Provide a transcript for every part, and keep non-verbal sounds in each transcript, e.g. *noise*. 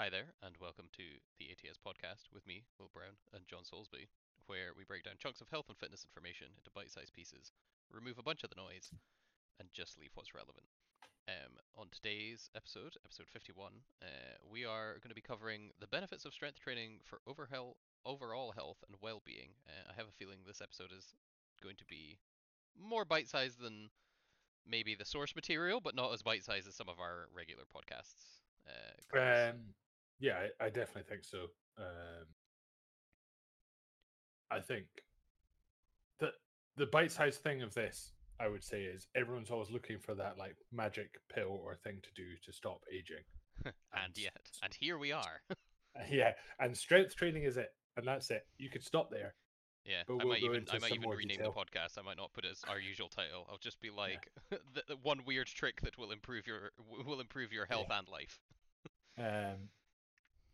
Hi there, and welcome to the ATS podcast with me, Will Brown, and John Soulsby, where we break down chunks of health and fitness information into bite sized pieces, remove a bunch of the noise, and just leave what's relevant. Um, on today's episode, episode 51, uh, we are going to be covering the benefits of strength training for overall health and well being. Uh, I have a feeling this episode is going to be more bite sized than maybe the source material, but not as bite sized as some of our regular podcasts. Uh, Um, yeah, I, I definitely think so. Um, I think that the bite-sized thing of this, I would say, is everyone's always looking for that like magic pill or thing to do to stop aging. *laughs* and and yet, and here we are. *laughs* *laughs* yeah, and strength training is it, and that's it. You could stop there. Yeah, But I we'll might even I might even rename detail. the podcast. I might not put it as our usual title. I'll just be like the, the one weird trick that will improve your will improve your health and life. Um,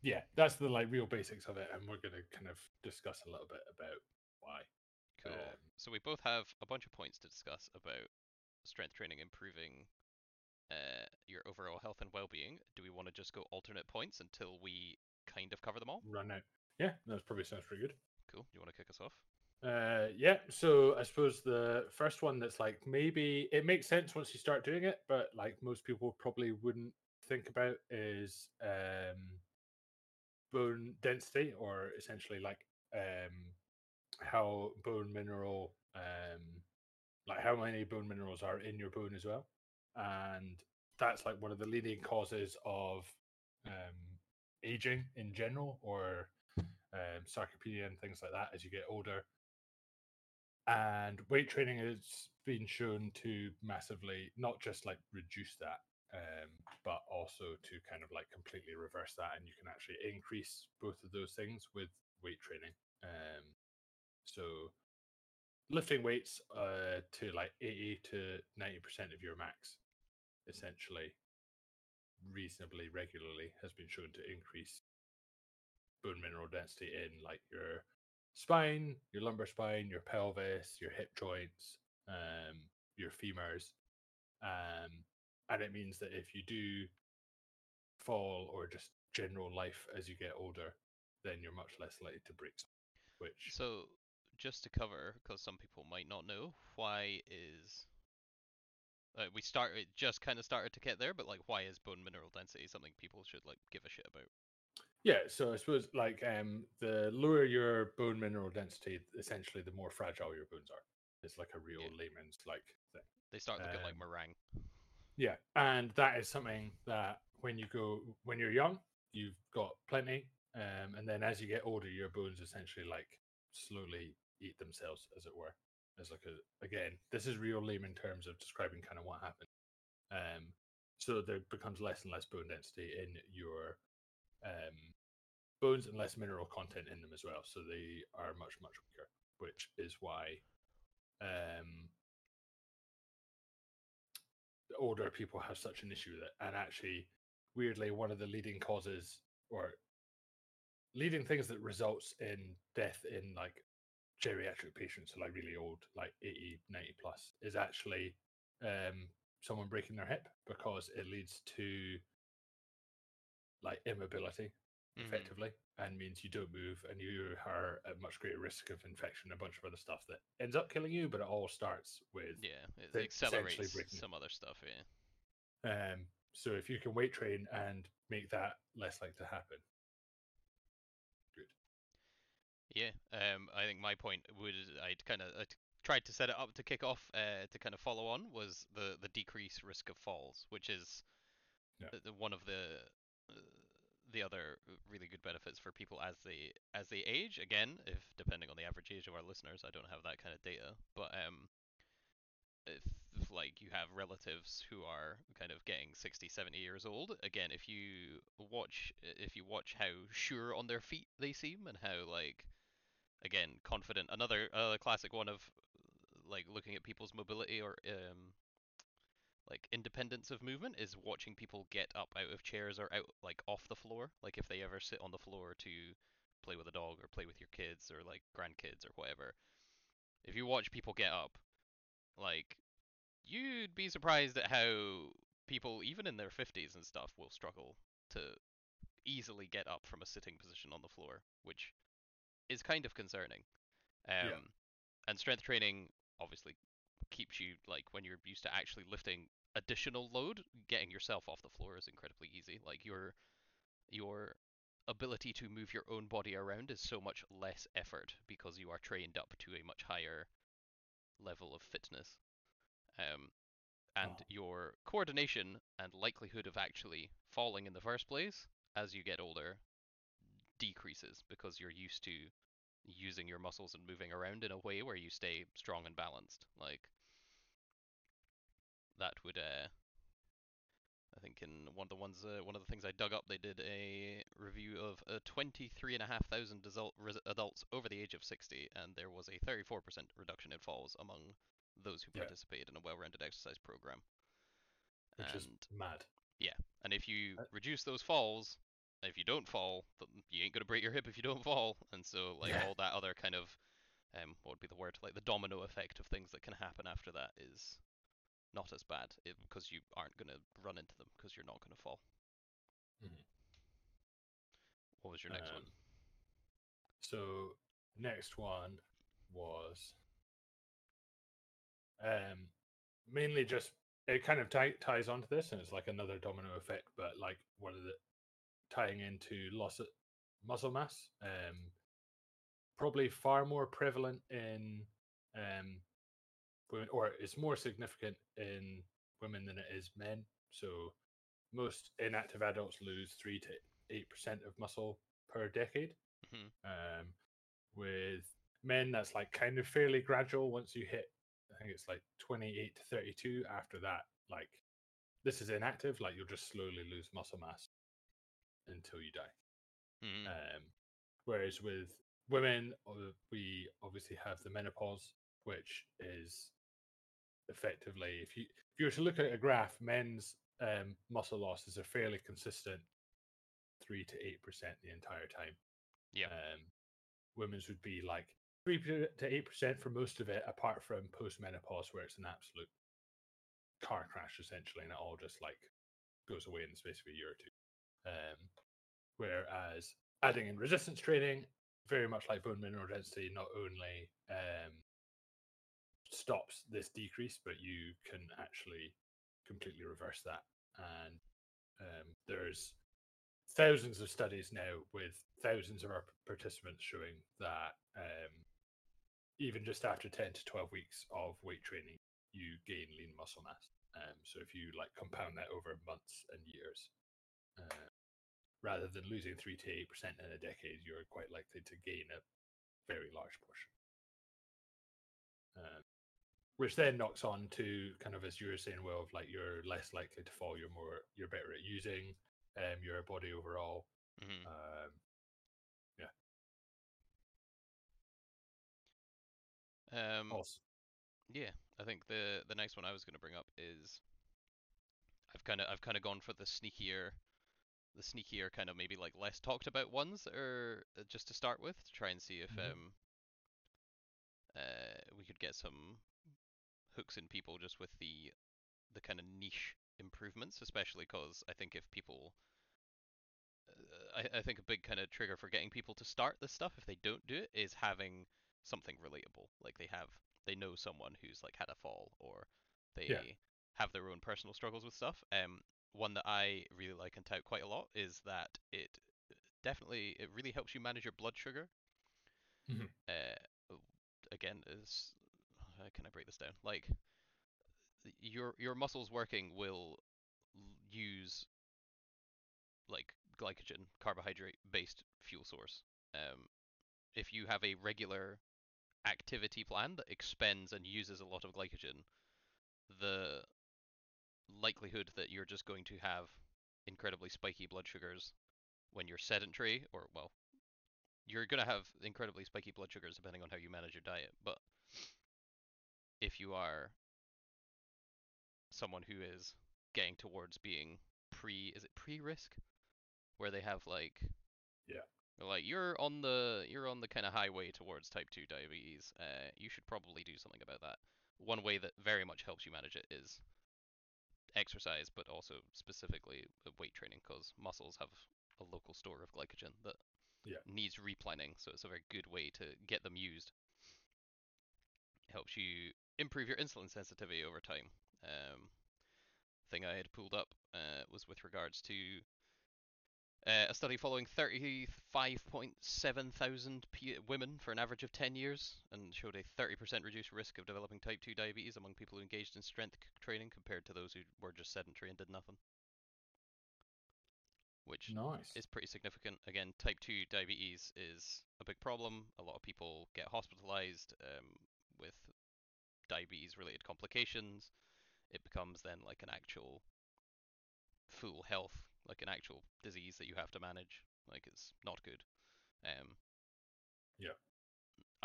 yeah, that's the like real basics of it, and we're going to kind of discuss a little bit about why. Cool. Um, so we both have a bunch of points to discuss about strength training improving uh, your overall health and well-being. Do we want to just go alternate points until we kind of cover them all? Run out. Yeah, that probably sounds pretty good. Cool. Do you want to kick us off? Uh, yeah. So I suppose the first one that's like maybe it makes sense once you start doing it, but like most people probably wouldn't think about is um, bone density, or essentially like um, how bone mineral, um, like how many bone minerals are in your bone as well, and that's like one of the leading causes of um, aging in general, or um, sarcopenia and things like that as you get older. And weight training has been shown to massively not just like reduce that, um, but also to kind of like completely reverse that. And you can actually increase both of those things with weight training. Um, so lifting weights uh, to like 80 to 90% of your max, essentially, reasonably regularly, has been shown to increase bone mineral density in like your spine, your lumbar spine, your pelvis, your hip joints, um, your femurs. Um, and it means that if you do fall or just general life as you get older, then you're much less likely to break something, which So just to cover, because some people might not know, why is uh, we started just kind of started to get there, but like why is bone mineral density something people should like give a shit about? Yeah, so I suppose like um the lower your bone mineral density, essentially the more fragile your bones are. It's like a real Yeah. layman's like thing. They start looking like Um, meringue. Yeah, and that is something that when you go when you're young, you've got plenty, um, and then as you get older, your bones essentially like slowly eat themselves, as it were. As like a again, this is real layman terms of describing kind of what happened. Um, so there becomes less and less bone density in your um, bones and less mineral content in them as well. So they are much much weaker, which is why um, older people have such an issue with it. And actually, weirdly, one of the leading causes or leading things that results in death in like geriatric patients, so like really old, like 80, 90 plus, is actually um, someone breaking their hip because it leads to like immobility Mhm. effectively and means you don't move and you are at much greater risk of infection, a bunch of other stuff that ends up killing you, but it all starts with Yeah, it accelerates some other stuff. Yeah. Um, so if you can weight train and make that less likely to happen, good. Yeah, um, I think my point would I'd kind of tried to set it up to kick off uh, to kind of follow on was the the decreased risk of falls, which is Yeah. the, the- one of the uh, the other really good benefits for people as they as they age. Again, if depending on the average age of our listeners, I don't have that kind of data, but um, if, if like you have relatives who are kind of getting 60 70 years old again if you watch if you watch how sure on their feet they seem and how like again confident another uh, classic one of like looking at people's mobility or um like independence of movement is watching people get up out of chairs or out like off the floor like if they ever sit on the floor to play with a dog or play with your kids or like grandkids or whatever if you watch people get up like you'd be surprised at how people even in their 50s and stuff will struggle to easily get up from a sitting position on the floor, which is kind of concerning. Um, Yeah. And strength training obviously keeps you like when you're used to actually lifting additional load, getting yourself off the floor is incredibly easy. Like your your ability to move your own body around is so much less effort because you are trained up to a much higher level of fitness. Um, and Oh. your coordination and likelihood of actually falling in the first place as you get older decreases because you're used to using your muscles and moving around in a way where you stay strong and balanced. Like that would uh I think in one of the ones uh, one of the things I dug up they did a review of uh, 23,500 adult, res- adults over the age of 60 and there was a 34% reduction in falls among those who Yeah. participated in a well-rounded exercise program. which is and mad. Yeah. And if you Uh, reduce those falls, if you don't fall, you ain't gonna break your hip if you don't fall. And so like Yeah. all that other kind of um what would be the word? Like the domino effect of things that can happen after that is not as bad it, because you aren't gonna run into them because you're not gonna fall. Mhm. What was your next one? Um, So next one was um mainly just it kind of tie, ties onto this and it's like another domino effect but like one of the tying into loss of muscle mass um probably far more prevalent in um women or it's more significant in women than it is men so most inactive adults lose 3 to 8% of muscle per decade Mhm. um, with men that's like kind of fairly gradual once you hit i think it's like 28 to 32 after that like this is inactive like you'll just slowly lose muscle mass until you die Mhm. um, whereas with women we obviously have the menopause which is effectively if you if you were to look at a graph men's um, muscle loss is a fairly consistent 3 to 8% the entire time Yeah. um, women's would be like three to eight percent for most of it, apart from post-menopause, where it's an absolute car crash essentially, and it all just like goes away in the space of a year or two. Um, whereas adding in resistance training, very much like bone mineral density, not only um, stops this decrease, but you can actually completely reverse that. And um, there's thousands of studies now with thousands of our participants showing that um, even just after 10 to 12 weeks of weight training, you gain lean muscle mass. Um, so if you like compound that over months and years, uh, rather than losing 3 to 8% in a decade, you're quite likely to gain a very large portion. Um, which then knocks on to kind of as you were saying, well, of like you're less likely to fall, you're more, you're better at using um, your body overall. Mhm. Um, yeah. Um, also, Yeah, I think the the next one I was going to bring up is I've kind of I've kind of gone for the sneakier the sneakier kind of maybe like less talked about ones or uh, just to start with to try and see if Mhm. um uh we could get some hooks in people just with the the kind of niche improvements especially because I think if people uh, I, I think a big kind of trigger for getting people to start this stuff if they don't do it is having something relatable like they have they know someone who's like had a fall or they Yeah. have their own personal struggles with stuff um one that i really like and tout quite a lot is that it definitely it really helps you manage your blood sugar Mhm. uh again is how can i break this down like your your muscles working will use like glycogen, carbohydrate based fuel source. Um, if you have a regular activity plan that expends and uses a lot of glycogen, the likelihood that you're just going to have incredibly spiky blood sugars when you're sedentary, or well, you're going to have incredibly spiky blood sugars depending on how you manage your diet. But if you are someone who is getting towards being pre, is it pre risk? Where they have like Yeah. like you're on the you're on the kind of highway towards type 2 diabetes uh, you should probably do something about that one way that very much helps you manage it is exercise but also specifically uh, weight training because muscles have a local store of glycogen that Yeah. needs replening. So it's a very good way to get them used. It helps you improve your insulin sensitivity over time. Um, thing I had pulled up uh, was with regards to uh, a study following 35.7 thousand p- women for an average of 10 years and showed a 30% reduced risk of developing type 2 diabetes among people who engaged in strength c- training compared to those who were just sedentary and did nothing. Which Nice. is pretty significant. Again, type 2 diabetes is a big problem. A lot of people get hospitalized um, with diabetes related complications. It becomes then like an actual full health, like an actual disease that you have to manage. Like it's not good. Um, Yeah.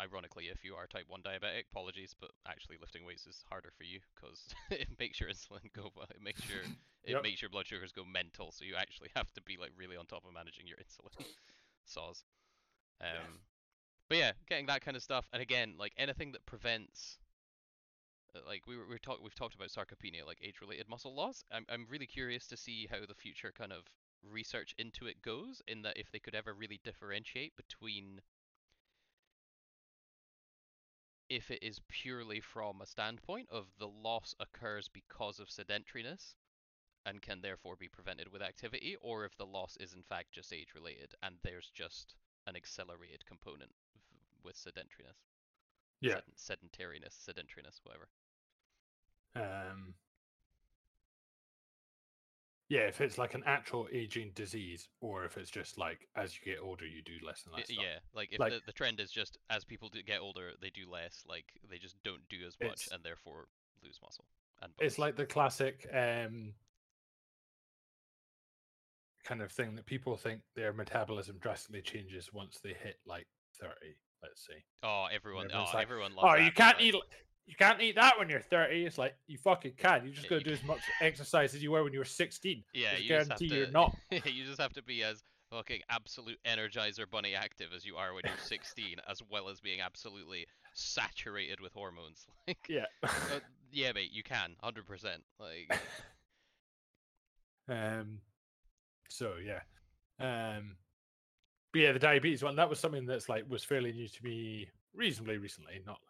Ironically, if you are type 1 diabetic, apologies, but actually lifting weights is harder for you because *laughs* it makes your insulin go, it makes your *laughs* it Yep. makes your blood sugars go mental, so you actually have to be like really on top of managing your *laughs* insulin. Saws. Um, Yeah. but yeah, getting that kind of stuff, and again, like anything that prevents, like we were we talk we've talked about sarcopenia, like age-related muscle loss. I'm I'm really curious to see how the future kind of research into it goes. In that, if they could ever really differentiate between if it is purely from a standpoint of the loss occurs because of sedentariness and can therefore be prevented with activity, or if the loss is in fact just age related and there's just an accelerated component with sedentariness. Yeah. Sed- sedentariness, sedentariness, whatever. Um, yeah, if it's like an actual aging disease, or if it's just like as you get older, you do less and Y- less. stuff. yeah, like if Like- the, the trend is just as people do get older, they do less, like they just don't do as much It's- and therefore lose muscle. And It's like the classic um, kind of thing that people think their metabolism drastically changes once they hit like 30, let's say. oh, everyone, oh, everyone's like, everyone loves Oh, that, you but, can't like, eat you can't eat that when you're 30. It's like you fucking can. You just Yeah, got to you do as *laughs* much exercise as you were when you were 16. Yeah, you guarantee to. you're not. *laughs* you just have to be as fucking absolute Energizer Bunny active as you are when you're 16, as well as being absolutely saturated with hormones. *laughs* Like, Yeah. uh, yeah, mate, you can, 100%. Like, Um, so yeah, um, but yeah, the diabetes one that was something that's like was fairly new to me reasonably recently, not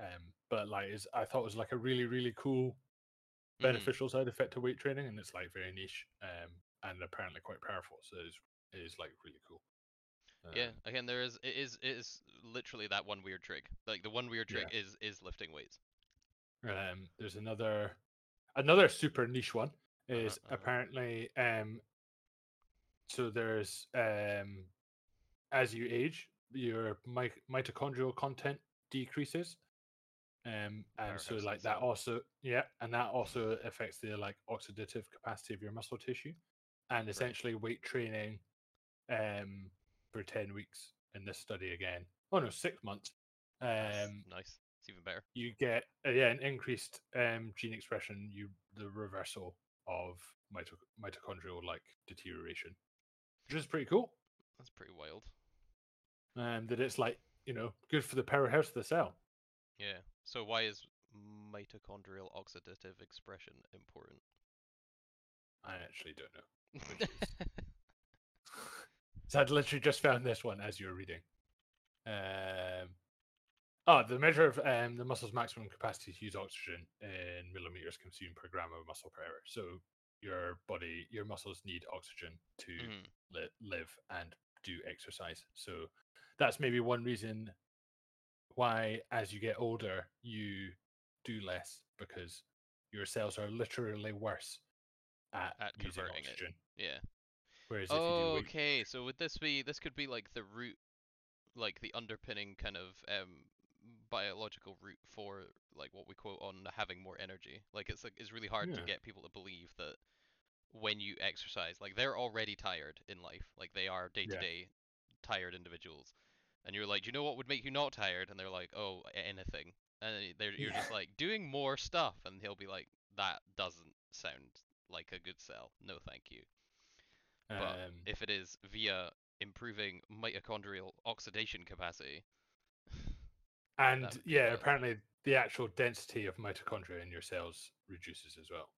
like, um, but like is I thought it was like a really really cool mhm. beneficial side effect to weight training, and it's like very niche, um, and apparently quite powerful. So it's it is like really cool. Yeah, Um, again, there is it is it is literally that one weird trick. Like the one weird trick is is lifting weights. Um, there's another another super niche one Uh-huh, is uh-huh. apparently um so there's um as you age your mi- mitochondrial content decreases um and so like that also yeah and that also affects the like oxidative capacity of your muscle tissue and essentially weight training um for 10 weeks in this study again oh no six months Nice, um nice. It's even better. you get uh, yeah an increased um, gene expression, you the reversal of mito- mitochondrial like deterioration, which is pretty cool. That's pretty wild. And that it's like you know good for the powerhouse of the cell. Yeah. So why is mitochondrial oxidative expression important? I actually don't know. *laughs* *laughs* So I'd literally just found this one as you were reading. Um, oh, the measure of um, the muscle's maximum capacity to use oxygen in millimeters consumed per gram of muscle per hour. So your body, your muscles need oxygen to Mhm. li- live and do exercise. So that's maybe one reason why, as you get older, you do less because your cells are literally worse at, At converting it. oxygen. Yeah. Whereas if you Oh, okay. So would this be this could be like the root, like the underpinning kind of um biological root for like what we quote on having more energy. Like it's like it's really hard to get people to believe that when you exercise, like they're already tired in life, like they are day to day tired individuals, and you're like, do you know what would make you not tired? And they're like, oh, anything. And they're, you're just like doing more stuff, and he'll be like, that doesn't sound like a good sell. No, thank you but um, if it is via improving mitochondrial oxidation capacity, *sighs* and yeah, apparently the actual density of mitochondria in your cells reduces as well.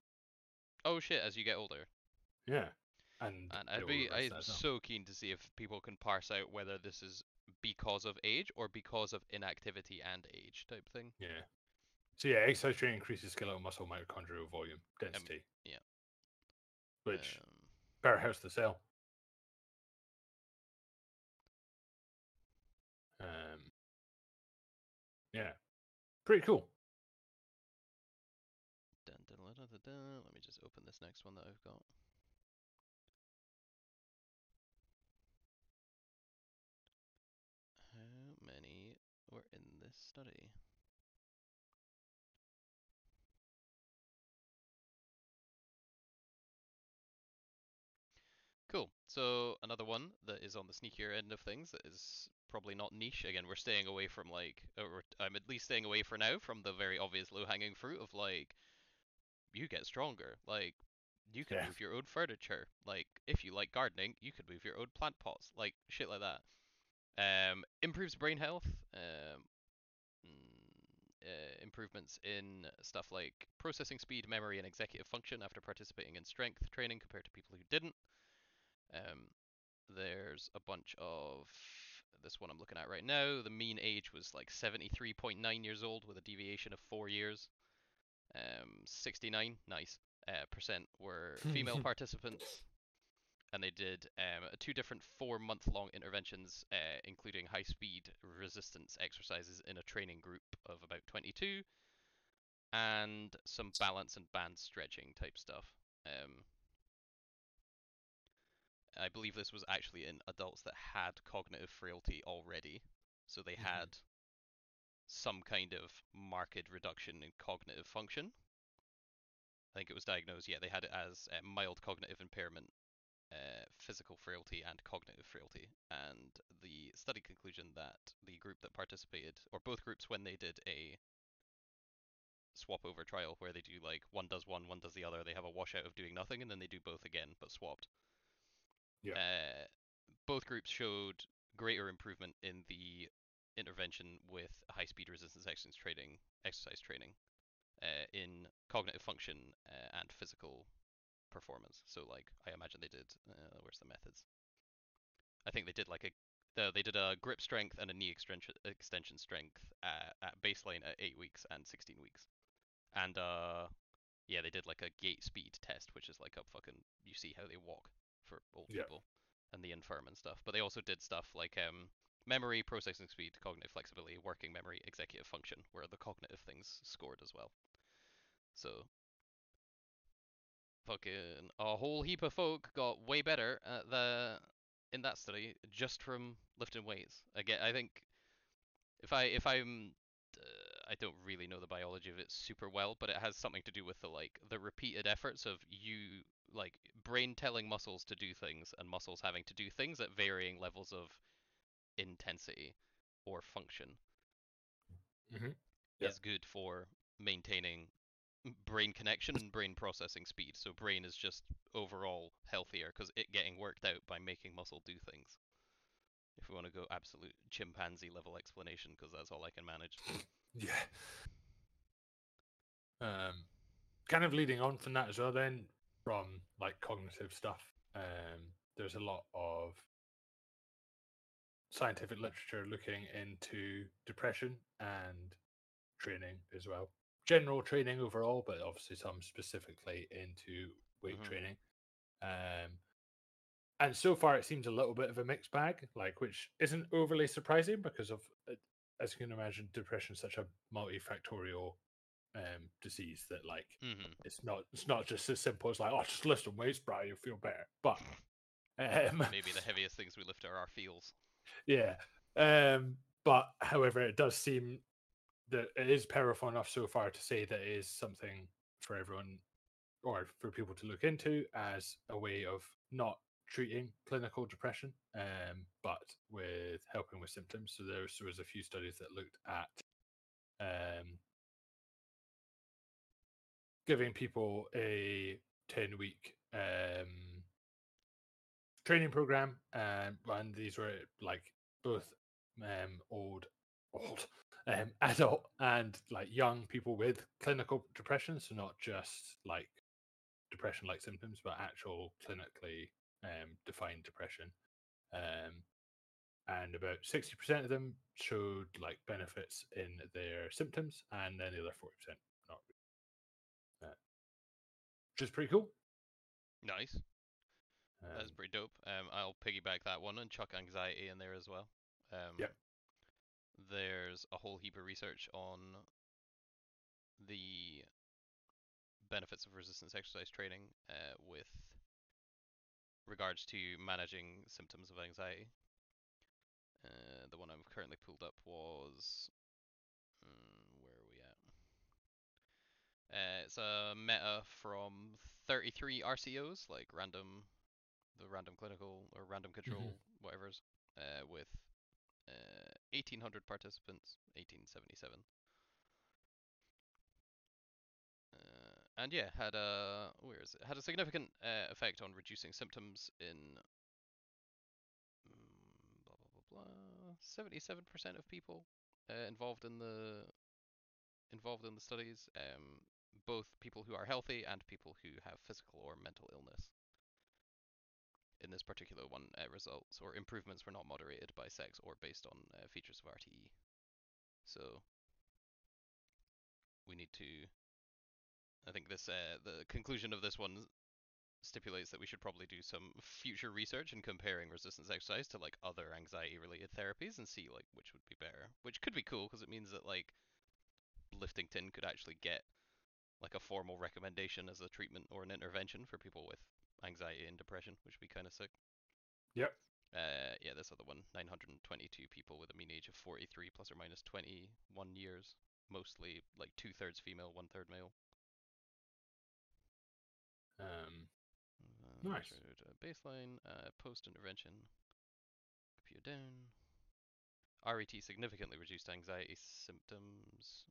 oh shit, as you get older. Yeah, And, And I'd be I'm that as well. so keen to see if people can parse out whether this is because of age or because of inactivity and age type thing. Yeah. So yeah, exercise training increases skeletal muscle mitochondrial volume density. yeah. Which Um, better helps the cell. Um. Yeah. Pretty cool. dun, dun, dun. Let me just open this next one that I've got. Were in this study? Cool. So another one that is on the sneakier end of things that is probably not niche. Again, we're staying away from like, uh, or I'm at least staying away for now from the very obvious low-hanging fruit of like, you get stronger. Like, you can Yeah. move your own furniture. Like, if you like gardening, you could move your own plant pots. Like shit like that. Um, improves brain health. Um, mm, uh, improvements in stuff like processing speed, memory, and executive function after participating in strength training compared to people who didn't. Um, there's a bunch of this one I'm looking at right now. The mean age was like 73.9 years old with a deviation of four years. Um, 69, nice. Uh, percent were *laughs* female participants, and they did um, two different four-month-long interventions, uh, including high-speed resistance exercises in a training group of about 22, and some balance and band stretching type stuff. Um, I believe this was actually in adults that had cognitive frailty already, so they Mhm. had some kind of marked reduction in cognitive function. I think it was diagnosed, yeah, they had it as uh, mild cognitive impairment, uh, physical frailty, and cognitive frailty. And the study conclusion that the group that participated, or both groups when they did a swap over trial where they do like one does one, one does the other, they have a washout of doing nothing, and then they do both again but swapped. Uh, both groups showed greater improvement in the intervention with high-speed resistance exercise training, exercise training, uh, in cognitive function uh, and physical performance. So, like, I imagine they did. Uh, where's the methods? I think they did like a. Uh, they did a grip strength and a knee extension extension strength uh, at baseline at eight weeks and 16 weeks, and uh, yeah, they did like a gait speed test, which is like a fucking. You see how they walk for old Yeah. people and the infirm and stuff. But they also did stuff like um, memory, processing speed, cognitive flexibility, working memory, executive function, where the cognitive things scored as well. So, fucking a whole heap of folk got way better at the in that study just from lifting weights. Again, I think if I if I'm uh, I don't really know the biology of it super well, but it has something to do with the like the repeated efforts of you like brain telling muscles to do things and muscles having to do things at varying levels of intensity or function Mhm. Yeah. is good for maintaining brain connection and brain processing speed. So brain is just overall healthier because it getting worked out by making muscle do things. If we want to go absolute chimpanzee level explanation, because that's all I can manage. *laughs* Yeah. Um, kind of leading on from that as well, then from like cognitive stuff, um, there's a lot of scientific literature looking into depression and training as well. General training overall, but obviously some specifically into weight Mhm. training. Um, and so far, it seems a little bit of a mixed bag, like which isn't overly surprising because of, uh, as you can imagine, depression is such a multifactorial um, disease that like hmm it's not it's not just as simple as like oh just lift some weights, bro, you'll feel better. But *laughs* um, Maybe the heaviest things we lift are our feels. yeah. Um, but however, it does seem that it is powerful enough so far to say that it is something for everyone or for people to look into as a way of not treating clinical depression, um, but with helping with symptoms. So there was, there was a few studies that looked at um, giving people a 10 week um, training program um, and these were like both um, old old um, *laughs* adult and like young people with clinical depression so not just like depression like symptoms but actual clinically um, defined depression, um, and about sixty percent of them showed like benefits in their symptoms, and then the other forty percent not. Uh, which is pretty cool. Nice. That's Um, pretty dope. Um, I'll piggyback that one and chuck anxiety in there as well. Um, Yep. There's a whole heap of research on the benefits of resistance exercise training uh, with regards to managing symptoms of anxiety. Uh, the one I've currently pulled up was mm, where are we at? Uh, it's a meta from 33 RCOs, like random, the random clinical or random control, whatever's, uh, with uh, 1,800 participants, 1877. Uh, and yeah, had a where is it? Had a significant uh, effect on reducing symptoms in mm, blah blah blah blah. Seventy-seven percent of people uh, involved in the involved in the studies, um, both people who are healthy and people who have physical or mental illness. In this particular one, uh, results or improvements were not moderated by sex or based on uh, features of RTE. So we need to. I think this uh, the conclusion of this one stipulates that we should probably do some future research in comparing resistance exercise to like other anxiety related therapies and see like which would be better. Which could be cool because it means that like Liftington could actually get like a formal recommendation as a treatment or an intervention for people with anxiety and depression, which would be kind of sick. Yep. Uh, yeah, this other one, 922 people with a mean age of 43 plus or minus 21 years, mostly like two thirds female, one third male. Um, Uh, Nice. baseline, uh, post intervention, computer down. RET significantly reduced anxiety symptoms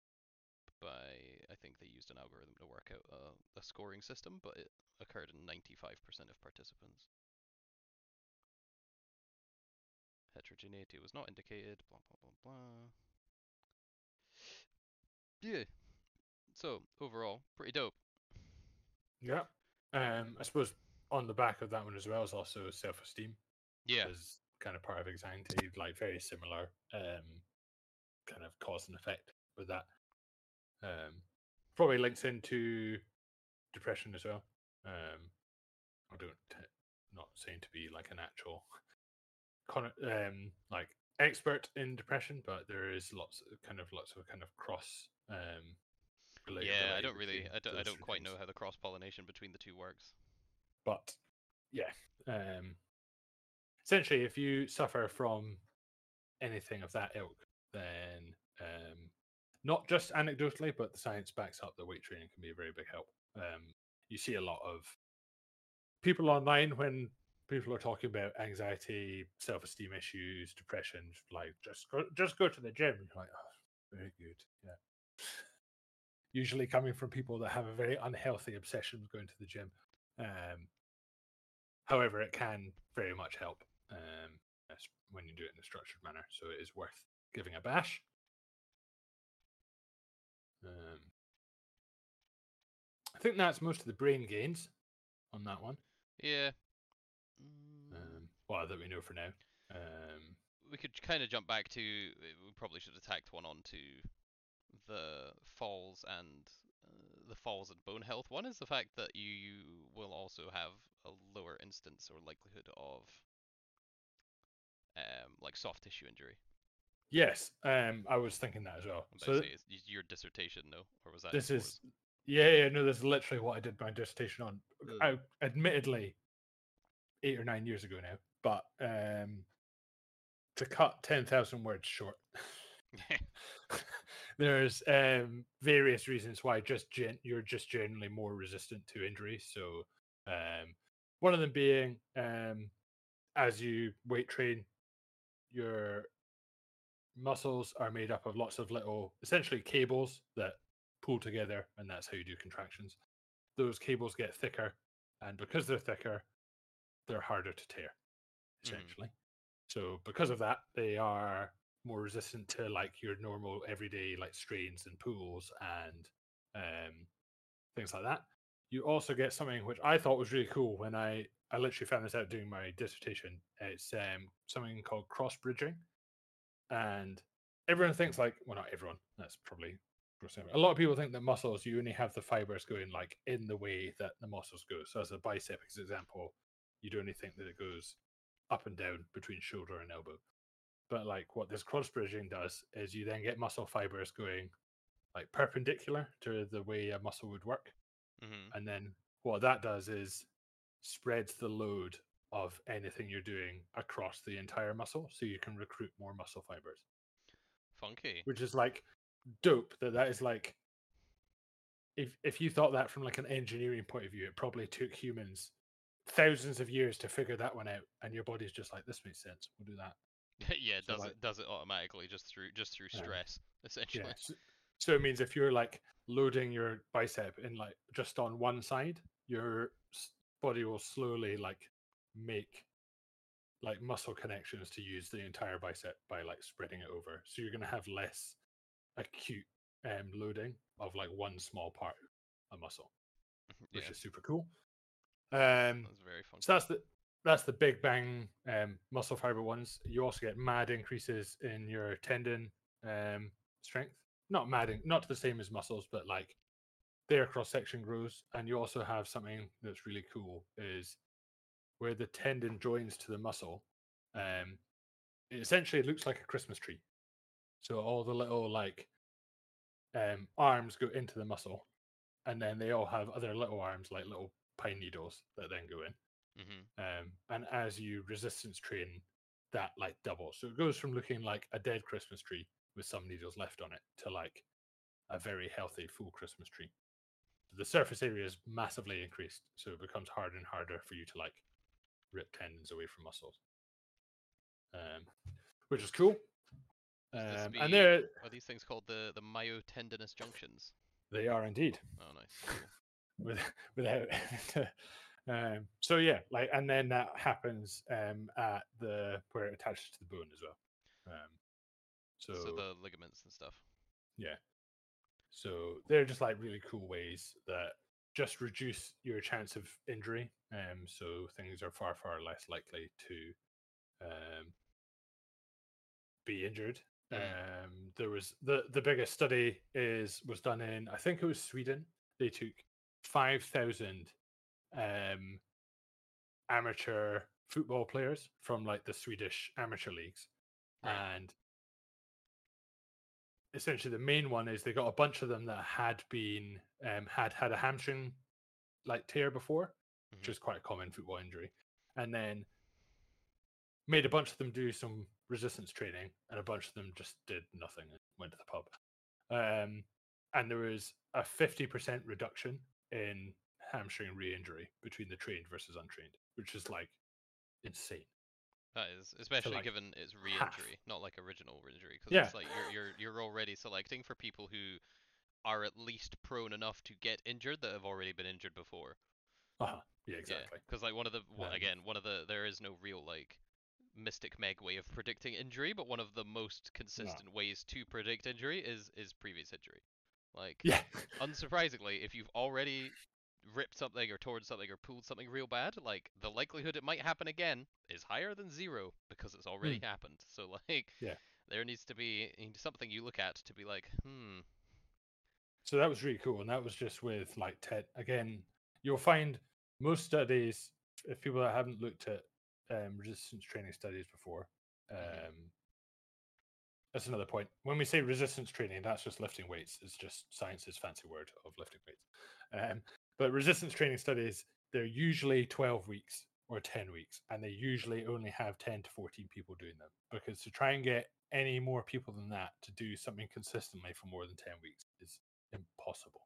by, I think they used an algorithm to work out a, a scoring system, but it occurred in 95% of participants. Heterogeneity was not indicated, blah blah blah blah. Yeah. So, overall, pretty dope. yeah. Um, I suppose on the back of that one as well is also self-esteem. Yeah. is kind of part of anxiety, like very similar um, kind of cause and effect with that. Um, probably links into depression as well. Um, I don't t- not saying to be like an actual *laughs* con- um, like expert in depression, but there is lots of kind of lots of kind of cross um, Yeah, I don't really, I don't, I don't quite know how the cross pollination between the two works. but yeah um essentially if you suffer from anything of that ilk then um not just anecdotally but the science backs up that weight training can be a very big help. Um you see a lot of people online when people are talking about anxiety self-esteem issues depression like just go just go to the gym. You're like oh, very good. Yeah. Usually coming from people that have a very unhealthy obsession with going to the gym. Um, however, it can very much help um, when you do it in a structured manner. So it is worth giving a bash. Um, I think that's most of the brain gains on that one. Yeah. Mm, Um, well, that we know for now. Um, we could kind of jump back to. We probably should have tacked one on to the falls and uh, the falls and bone health. One is the fact that you, you will also have a lower instance or likelihood of um, like soft tissue injury. Yes, um, I was thinking that as well. I'm So about to say, is y- your dissertation, no, or was that? this is yeah, yeah, no, this is literally what I did my dissertation on. I, admittedly, eight or nine years ago now, but um, to cut ten thousand words short, *laughs* *laughs* there's um, various reasons why just gen- you're just generally more resistant to injury. So um, one of them being um, as you weight train, your muscles are made up of lots of little, essentially cables that pull together, and that's how you do contractions. Those cables get thicker, and because they're thicker, they're harder to tear, Mhm. essentially. So because of that, they are more resistant to like your normal everyday like strains and pulls and um, things like that. you also get something which I thought was really cool when I I literally found this out doing my dissertation. It's um, something called cross bridging, and everyone thinks like well not everyone that's probably a lot of people think that muscles you only have the fibers going like in the way that the muscles go. So as a bicep example, you'd only think that it goes up and down between shoulder and elbow. But like what this cross bridging does is you then get muscle fibers going like perpendicular to the way a muscle would work. hmm And then what that does is spreads the load of anything you're doing across the entire muscle so you can recruit more muscle fibers, Funky. which is like dope that that is like if if you thought that from like an engineering point of view, it probably took humans thousands of years to figure that one out and your body's just like this makes sense. We'll do that. *laughs* yeah, So, does like- it does it automatically just through just through Yeah. stress, essentially. Yeah. So, so it means if you're like loading your bicep in like just on one side, your body will slowly like make like muscle connections to use the entire bicep by like spreading it over. So you're going to have less acute um, loading of like one small part of muscle, Yeah, which is super cool. Um, that's very funky. so that's the that's the big bang um, muscle fiber ones. You also get mad increases in your tendon um, strength. Not mad, in- not to the same as muscles, but like their cross section grows. And you also have something that's really cool is where the tendon joins to the muscle. Um, it essentially looks like a Christmas tree. So all the little like um, arms go into the muscle, and then they all have other little arms like little pine needles that then go in hmm um, and as you resistance train that like doubles so it goes from looking like a dead christmas tree with some needles left on it to like a very healthy full christmas tree the surface area is massively increased so it becomes harder and harder for you to like rip tendons away from muscles um, which is cool um, be- and there Are these things called the the myotendinous junctions? they are indeed Oh, nice. *laughs* With, without *laughs* um so yeah like and then that happens um at the where it attaches to the bone as well um so, So the ligaments and stuff. yeah so they're just like really cool ways that just reduce your chance of injury um so things are far far less likely to um be injured Mm. um there was the the biggest study is was done in i think it was sweden they took 5000 um amateur football players from like the swedish amateur leagues Right. and essentially the main one is they got a bunch of them that had been um had had a hamstring like tear before which Mhm. is quite a common football injury and then made a bunch of them do some resistance training and a bunch of them just did nothing and went to the pub um and there was a 50% reduction in hamstring re-injury between the trained versus untrained which is like insane That is, especially like, given it's re-injury, not like original injury, because Yeah. it's like you're you're you're already selecting for people who are at least prone enough to get injured that have already been injured before. uh-huh. yeah exactly Because like one of the Um, again one of the there is no real like mystic meg way of predicting injury, but one of the most consistent ways to predict injury is is previous injury. Like yeah *laughs* unsurprisingly, if you've already ripped something or torn something or pulled something real bad, like the likelihood it might happen again is higher than zero because it's already happened. So *laughs* like. Yeah. there needs to be something you look at to be like, hmm, so that was really cool and that was just with like ted again you'll find most studies if people that haven't looked at um, resistance training studies before um, Mhm. that's another point when we say resistance training that's just lifting weights it's just science's fancy word of lifting weights um, but resistance training studies they're usually 12 weeks or 10 weeks and they usually only have 10 to 14 people doing them because to try and get any more people than that to do something consistently for more than 10 weeks is impossible.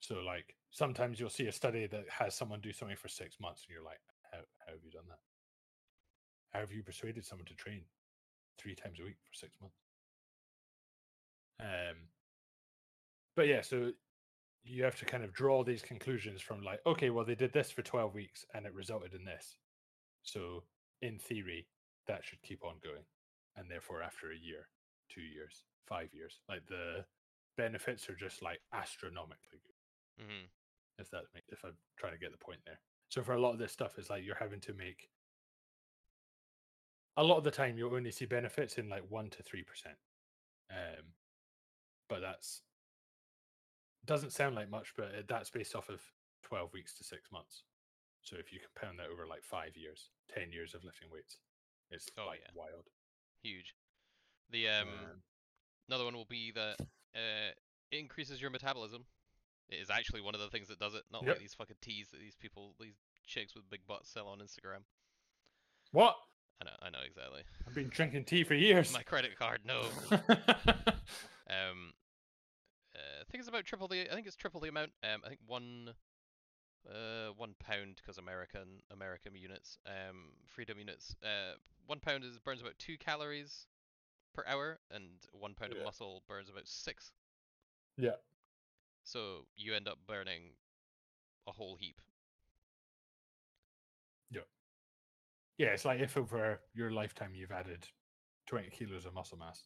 So like sometimes you'll see a study that has someone do something for six months and you're like how, how have you done that? How have you persuaded someone to train three times a week for six months? Um but yeah so you have to kind of draw these conclusions from like okay well they did this for 12 weeks and it resulted in this so in theory that should keep on going and therefore after a year two years five years like the benefits are just like astronomically good Mm-hmm. If that if I'm trying to get the point there. So for a lot of this stuff, it's like you're having to make. A lot of the time, you'll only see benefits in like one to three percent, um, but that's doesn't sound like much, but that's based off of twelve weeks to six months. So if you compound that over like five years, ten years of lifting weights, it's Oh, like yeah. wild. Huge. The um, Um, another one will be that uh, it increases your metabolism. It is actually one of the things that does it, not Yep. like these fucking teas that these people, these chicks with big butts sell on Instagram. what? I know, I know exactly. I've been drinking tea for *laughs* years. My credit card, no. *laughs* Um, uh, I think it's about triple the. I think it's triple the amount. Um, I think one, uh, one pound because American American units, um, freedom units. Uh, one pound is burns about two calories per hour, and one pound Yeah. of muscle burns about six. yeah. So you end up burning a whole heap. Yeah, Yeah, it's like if over your lifetime you've added 20 kilos of muscle mass,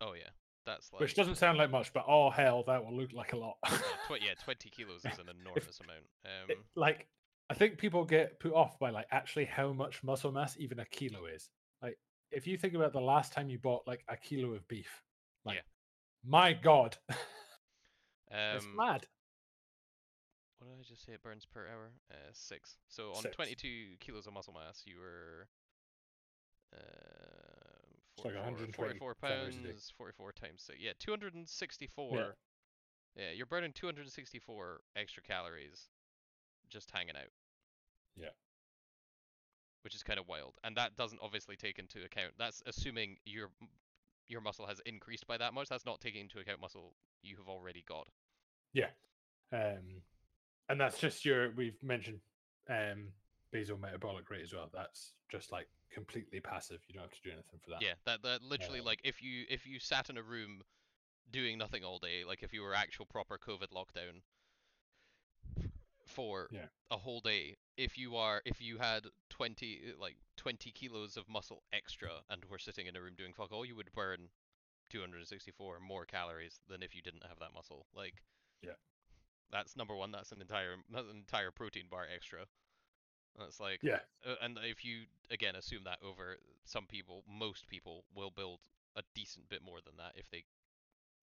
Oh yeah, that's like which doesn't sound like much, but oh hell, that will look like a lot. yeah, *laughs* tw- yeah, twenty kilos is an *laughs* enormous amount. It- Um, like, I think people get put off by like actually how much muscle mass even a kilo is. Like, if you think about the last time you bought like a kilo of beef, like, Yeah. my god, *laughs* it's um, mad. what did I just say? It burns per hour. Uh, six. So on Six. 22 kilos of muscle mass, you were uh, It's like 44, 120 44 calories a day. pounds. 44 times six. Yeah, 264. Yeah. you're burning 264 extra calories just hanging out. Yeah. Which is kind of wild, and that doesn't obviously take into account. That's assuming your your muscle has increased by that much. That's not taking into account muscle you have already got. Yeah, um, and that's just your. We've mentioned um basal metabolic rate as well. That's just like completely passive. You don't have to do anything for that. Yeah, that that literally Um, like if you if you sat in a room doing nothing all day, like if you were actual proper COVID lockdown for Yeah. a whole day, if you are if you had twenty like twenty kilos of muscle extra and were sitting in a room doing fuck all, you would burn two hundred and sixty four more calories than if you didn't have that muscle. Like Yeah. That's number one. That's an entire that's an entire protein bar extra. That's like Yeah. uh, and if you again assume that over some people, most people will build a decent bit more than that if they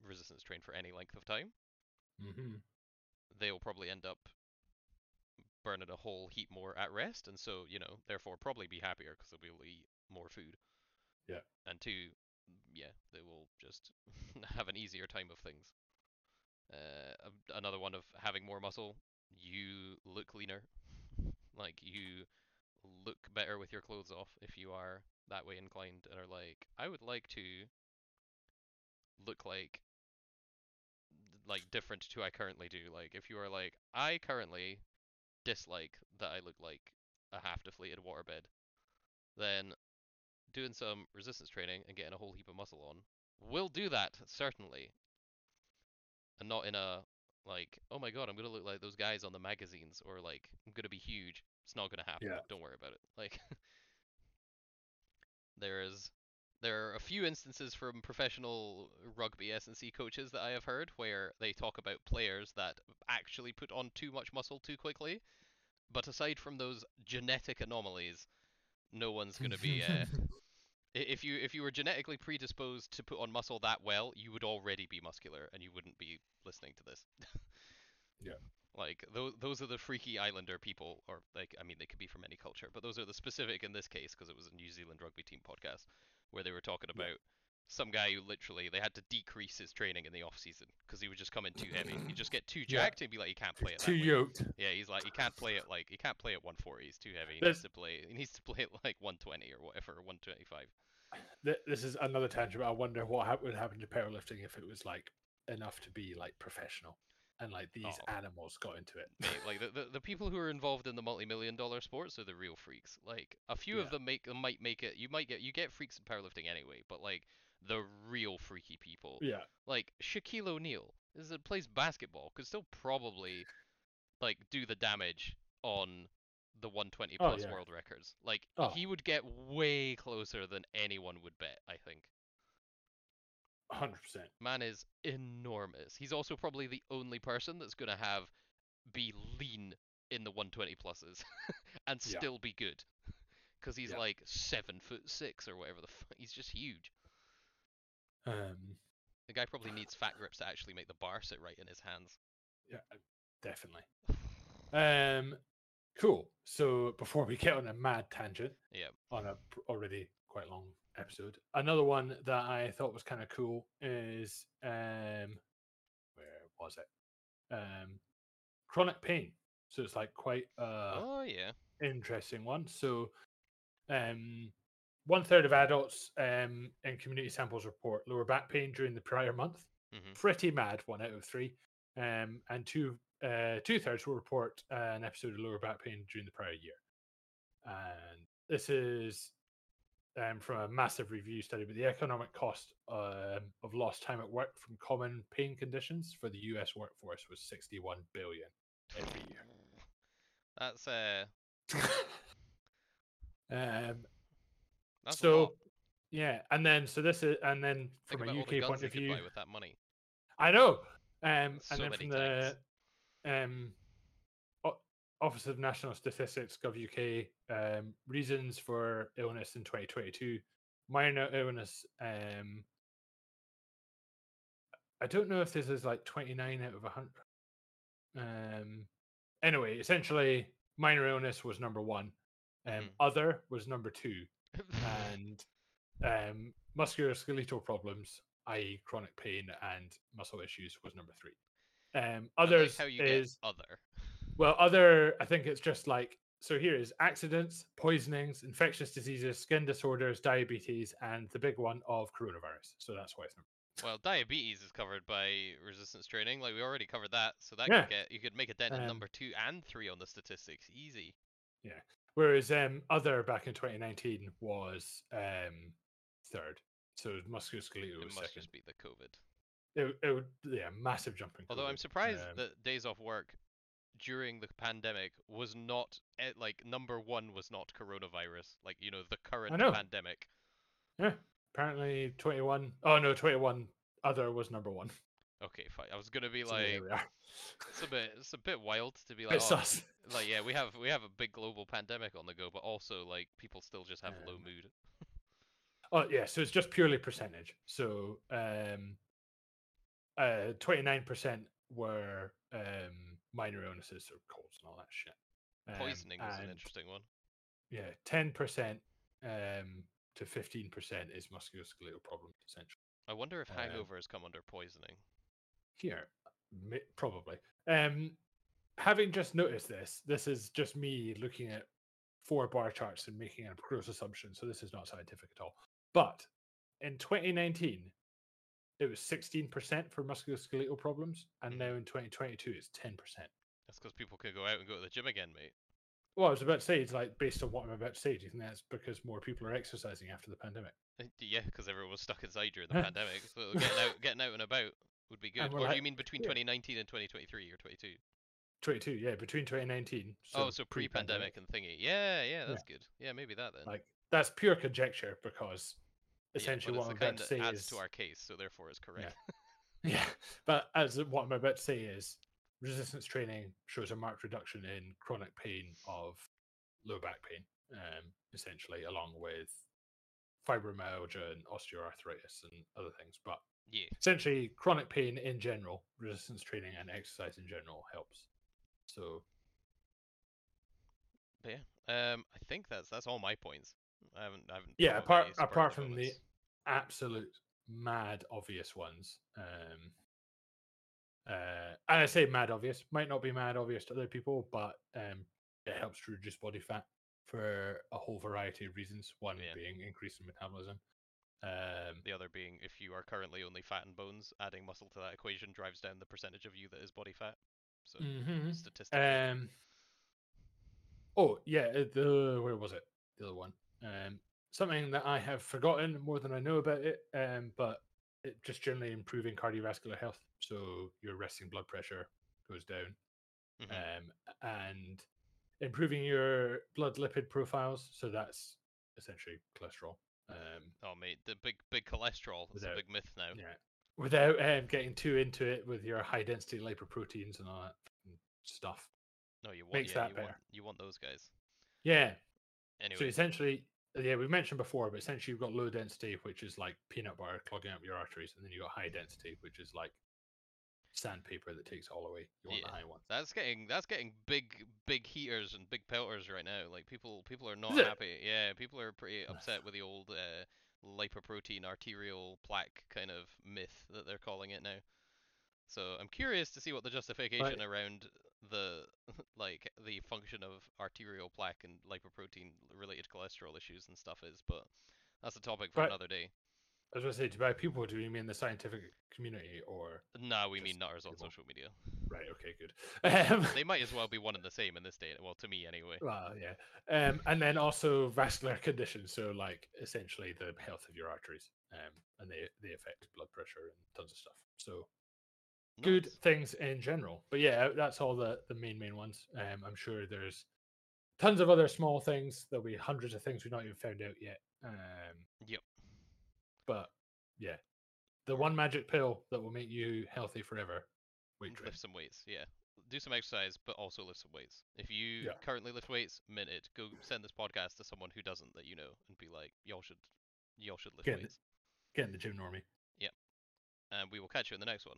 resistance train for any length of time. hmm They'll probably end up burning a whole heap more at rest, and so you know, therefore probably be happier because they'll be able to eat more food. Yeah. And two, yeah, they will just *laughs* have an easier time of things. Uh, a- another one of having more muscle, you look leaner. Like you look better with your clothes off if you are that way inclined and are like, I would like to look like like different to I currently do. Like if you are like, I currently dislike that I look like a half deflated waterbed, then doing some resistance training and getting a whole heap of muscle on will do that certainly. And not in a like, oh my god, I'm gonna look like those guys on the magazines or like I'm gonna be huge. It's not gonna happen. Yeah. Don't worry about it. Like *laughs* there is there are a few instances from professional rugby S&C coaches that I have heard where they talk about players that actually put on too much muscle too quickly. But aside from those genetic anomalies, no one's going to be. Uh, *laughs* *laughs* if you if you were genetically predisposed to put on muscle that well, you would already be muscular, and you wouldn't be listening to this. *laughs* Yeah. Like those those are the freaky islander people, or like I mean they could be from any culture, but those are the specific in this case because it was a New Zealand rugby team podcast where they were talking Yeah. About some guy who literally they had to decrease his training in the off season because he would just come in too heavy. He'd just get too Yeah. jacked and be like, he can't play it. Too way." yoked. Yeah, he's like he can't play it like he can't play at 140. He's too heavy. He There's- needs to play. He needs to play it like 120 or whatever, 125. Th- This is another tangent. but I wonder what hap- would happen to powerlifting if it was like enough to be like professional, and like these Oh. animals got into it. Mate, like the, the the people who are involved in the multi-million dollar sports are the real freaks. Like a few Yeah. of them make might make it. You might get you get freaks in powerlifting anyway, but like the real freaky people, yeah, like Shaquille O'Neal, is that plays basketball, could still probably like do the damage on the 120 Oh, plus yeah. world records. Like Oh. he would get way closer than anyone would bet. I think. hundred percent. Man is enormous. He's also probably the only person that's gonna have be lean in the 120 pluses *laughs* and Yeah. still be good. Because he's Yeah. like seven foot six or whatever the fuck. He's just huge. Um, The guy probably needs fat grips to actually make the bar sit right in his hands. yeah, definitely. Um, cool. So before we get on a mad tangent Yeah. on a already quite long episode, another one that I thought was kind of cool is um, where was it? Um, chronic pain. So it's like quite uh oh yeah. interesting one. So, um, one third of adults um, in community samples report lower back pain during the prior month. hmm Pretty mad, one out of three. Um, and two uh, two thirds will report an episode of lower back pain during the prior year. And this is um, from a massive review study, but the economic cost um, of lost time at work from common pain conditions for the U.S. workforce was 61 billion every year. That's uh. *laughs* um, That's so yeah, and then so this is and then Think from a about all the UK point of view, with that money. I know. Um, So and then from the um, O- Office of National Statistics (Gov UK) um, reasons for illness in 2022, minor illness. Um, I don't know if this is like 29 out of 100. Um, anyway, essentially, minor illness was number one. Um, Mhm. Other was number two, and um, musculoskeletal problems, i.e., chronic pain and muscle issues, was number three. Um, like others how you is get other. well, other. I think it's just like so. Here is accidents, poisonings, infectious diseases, skin disorders, diabetes, and the big one of coronavirus. So that's why it's number. Well, diabetes is covered by resistance training. Like we already covered that, so that Yeah. could get you could make a dent in Um, number two and three on the statistics. Easy. Whereas um, other back in 2019 was um, third. So musculoskeletal It was must second. just be the COVID. It, it would, yeah, massive jumping. Although I'm surprised Um, that days off work during the pandemic was not eh, like number one was not coronavirus. Like you know the current know. pandemic. Yeah, apparently 21. Oh no, 21. Other was number one. Okay, fine. I was gonna be like, there we are. it's a bit, it's a bit wild to be *laughs* like, oh, like yeah, we have we have a big global pandemic on the go, but also like people still just have low Um, mood. Oh yeah, so it's just purely percentage. So um uh 29% were um minor illnesses, so colds and all that shit. Um, Poisoning was an interesting one. Yeah, 10% um to 15% is musculoskeletal problems essentially. I wonder if um, hangovers come under poisoning. Here, probably. Um having just noticed this, this is just me looking at four bar charts and making a gross assumption, so this is not scientific at all. But in 2019, it was 16% for musculoskeletal problems, and Mhm. now in 2022, it's 10%. That's because people can go out and go to the gym again, mate. Well, I was about to say, it's like based on what I'm about to say, do you think that's because more people are exercising after the pandemic? Uh, Yeah, because everyone was stuck inside during the *laughs* pandemic, so getting out, getting out and about would be good. Or do you mean between yeah. 2019 and 2023 or 22? 22, yeah, between 2019. oh, so pre-pandemic and thingy. Yeah, yeah, that's good. Yeah, maybe that then. Like, that's pure conjecture because essentially but what I'm about to say adds is. to our case, so therefore it's correct. *laughs* Yeah, but as what I'm about to say is resistance training shows a marked reduction in chronic pain of low back pain, um, essentially, along with fibromyalgia and osteoarthritis and other things. But Yeah. essentially, chronic pain in general, resistance training and exercise in general helps. So But yeah, um, I think that's that's all my points. I haven't, I haven't. yeah, apart apart from the absolute mad obvious ones. Um, uh, and I say mad obvious, might not be mad obvious to other people, but um, it helps to reduce body fat for a whole variety of reasons. One Yeah. being increase in metabolism. Um, The other being, if you are currently only fat and bones, adding muscle to that equation drives down the percentage of you that is body fat. So mhm. statistically, Um. Oh yeah, uh, the where was it? The other one. Um, something that I have forgotten more than I know about it. Um, but it just generally improving cardiovascular health. So your resting blood pressure goes down. Mhm. Um, and improving your blood lipid profiles. So that's essentially cholesterol. Um, Oh mate, the big big cholesterol. It's a big myth now. yeah, without um, getting too into it with your high density lipoproteins and all that stuff. No, you want Makes yeah, that you want you want those guys. Yeah. Anyway, So essentially, yeah, we've mentioned before, but essentially you've got low density, which is like peanut butter clogging up your arteries, and then you've got high density, which is like sandpaper that takes all away. You want Yeah. the high one. that's getting that's getting big big heaters and big pelters right now. Like people people are not happy. Yeah, people are pretty upset with the old uh, lipoprotein arterial plaque kind of myth that they're calling it now. So I'm curious to see what the justification around the *laughs* like the function of arterial plaque and lipoprotein related cholesterol issues and stuff is, but that's a topic for But- another day. I was going to say, to by people, do you mean the scientific community or No, we mean nutters on social media. right? Okay, good. *laughs* Um, They might as well be one and the same in this day. Well, to me anyway. well, yeah, um, and then also vascular conditions. So, like, essentially the health of your arteries, um, and they they affect blood pressure and tons of stuff. So, good things in general. But yeah, that's all the the main main ones. Um, I'm sure there's tons of other small things. There'll be hundreds of things we've not even found out yet. Um, Yep. But yeah, the one magic pill that will make you healthy forever. Weight train. lift some weights. Yeah, do some exercise, but also lift some weights. If you Yeah. currently lift weights, mint it. Go send this podcast to someone who doesn't that you know, and be like, y'all should, y'all should lift Get in the- weights. Get in the gym, normie. Yeah, and we will catch you in the next one.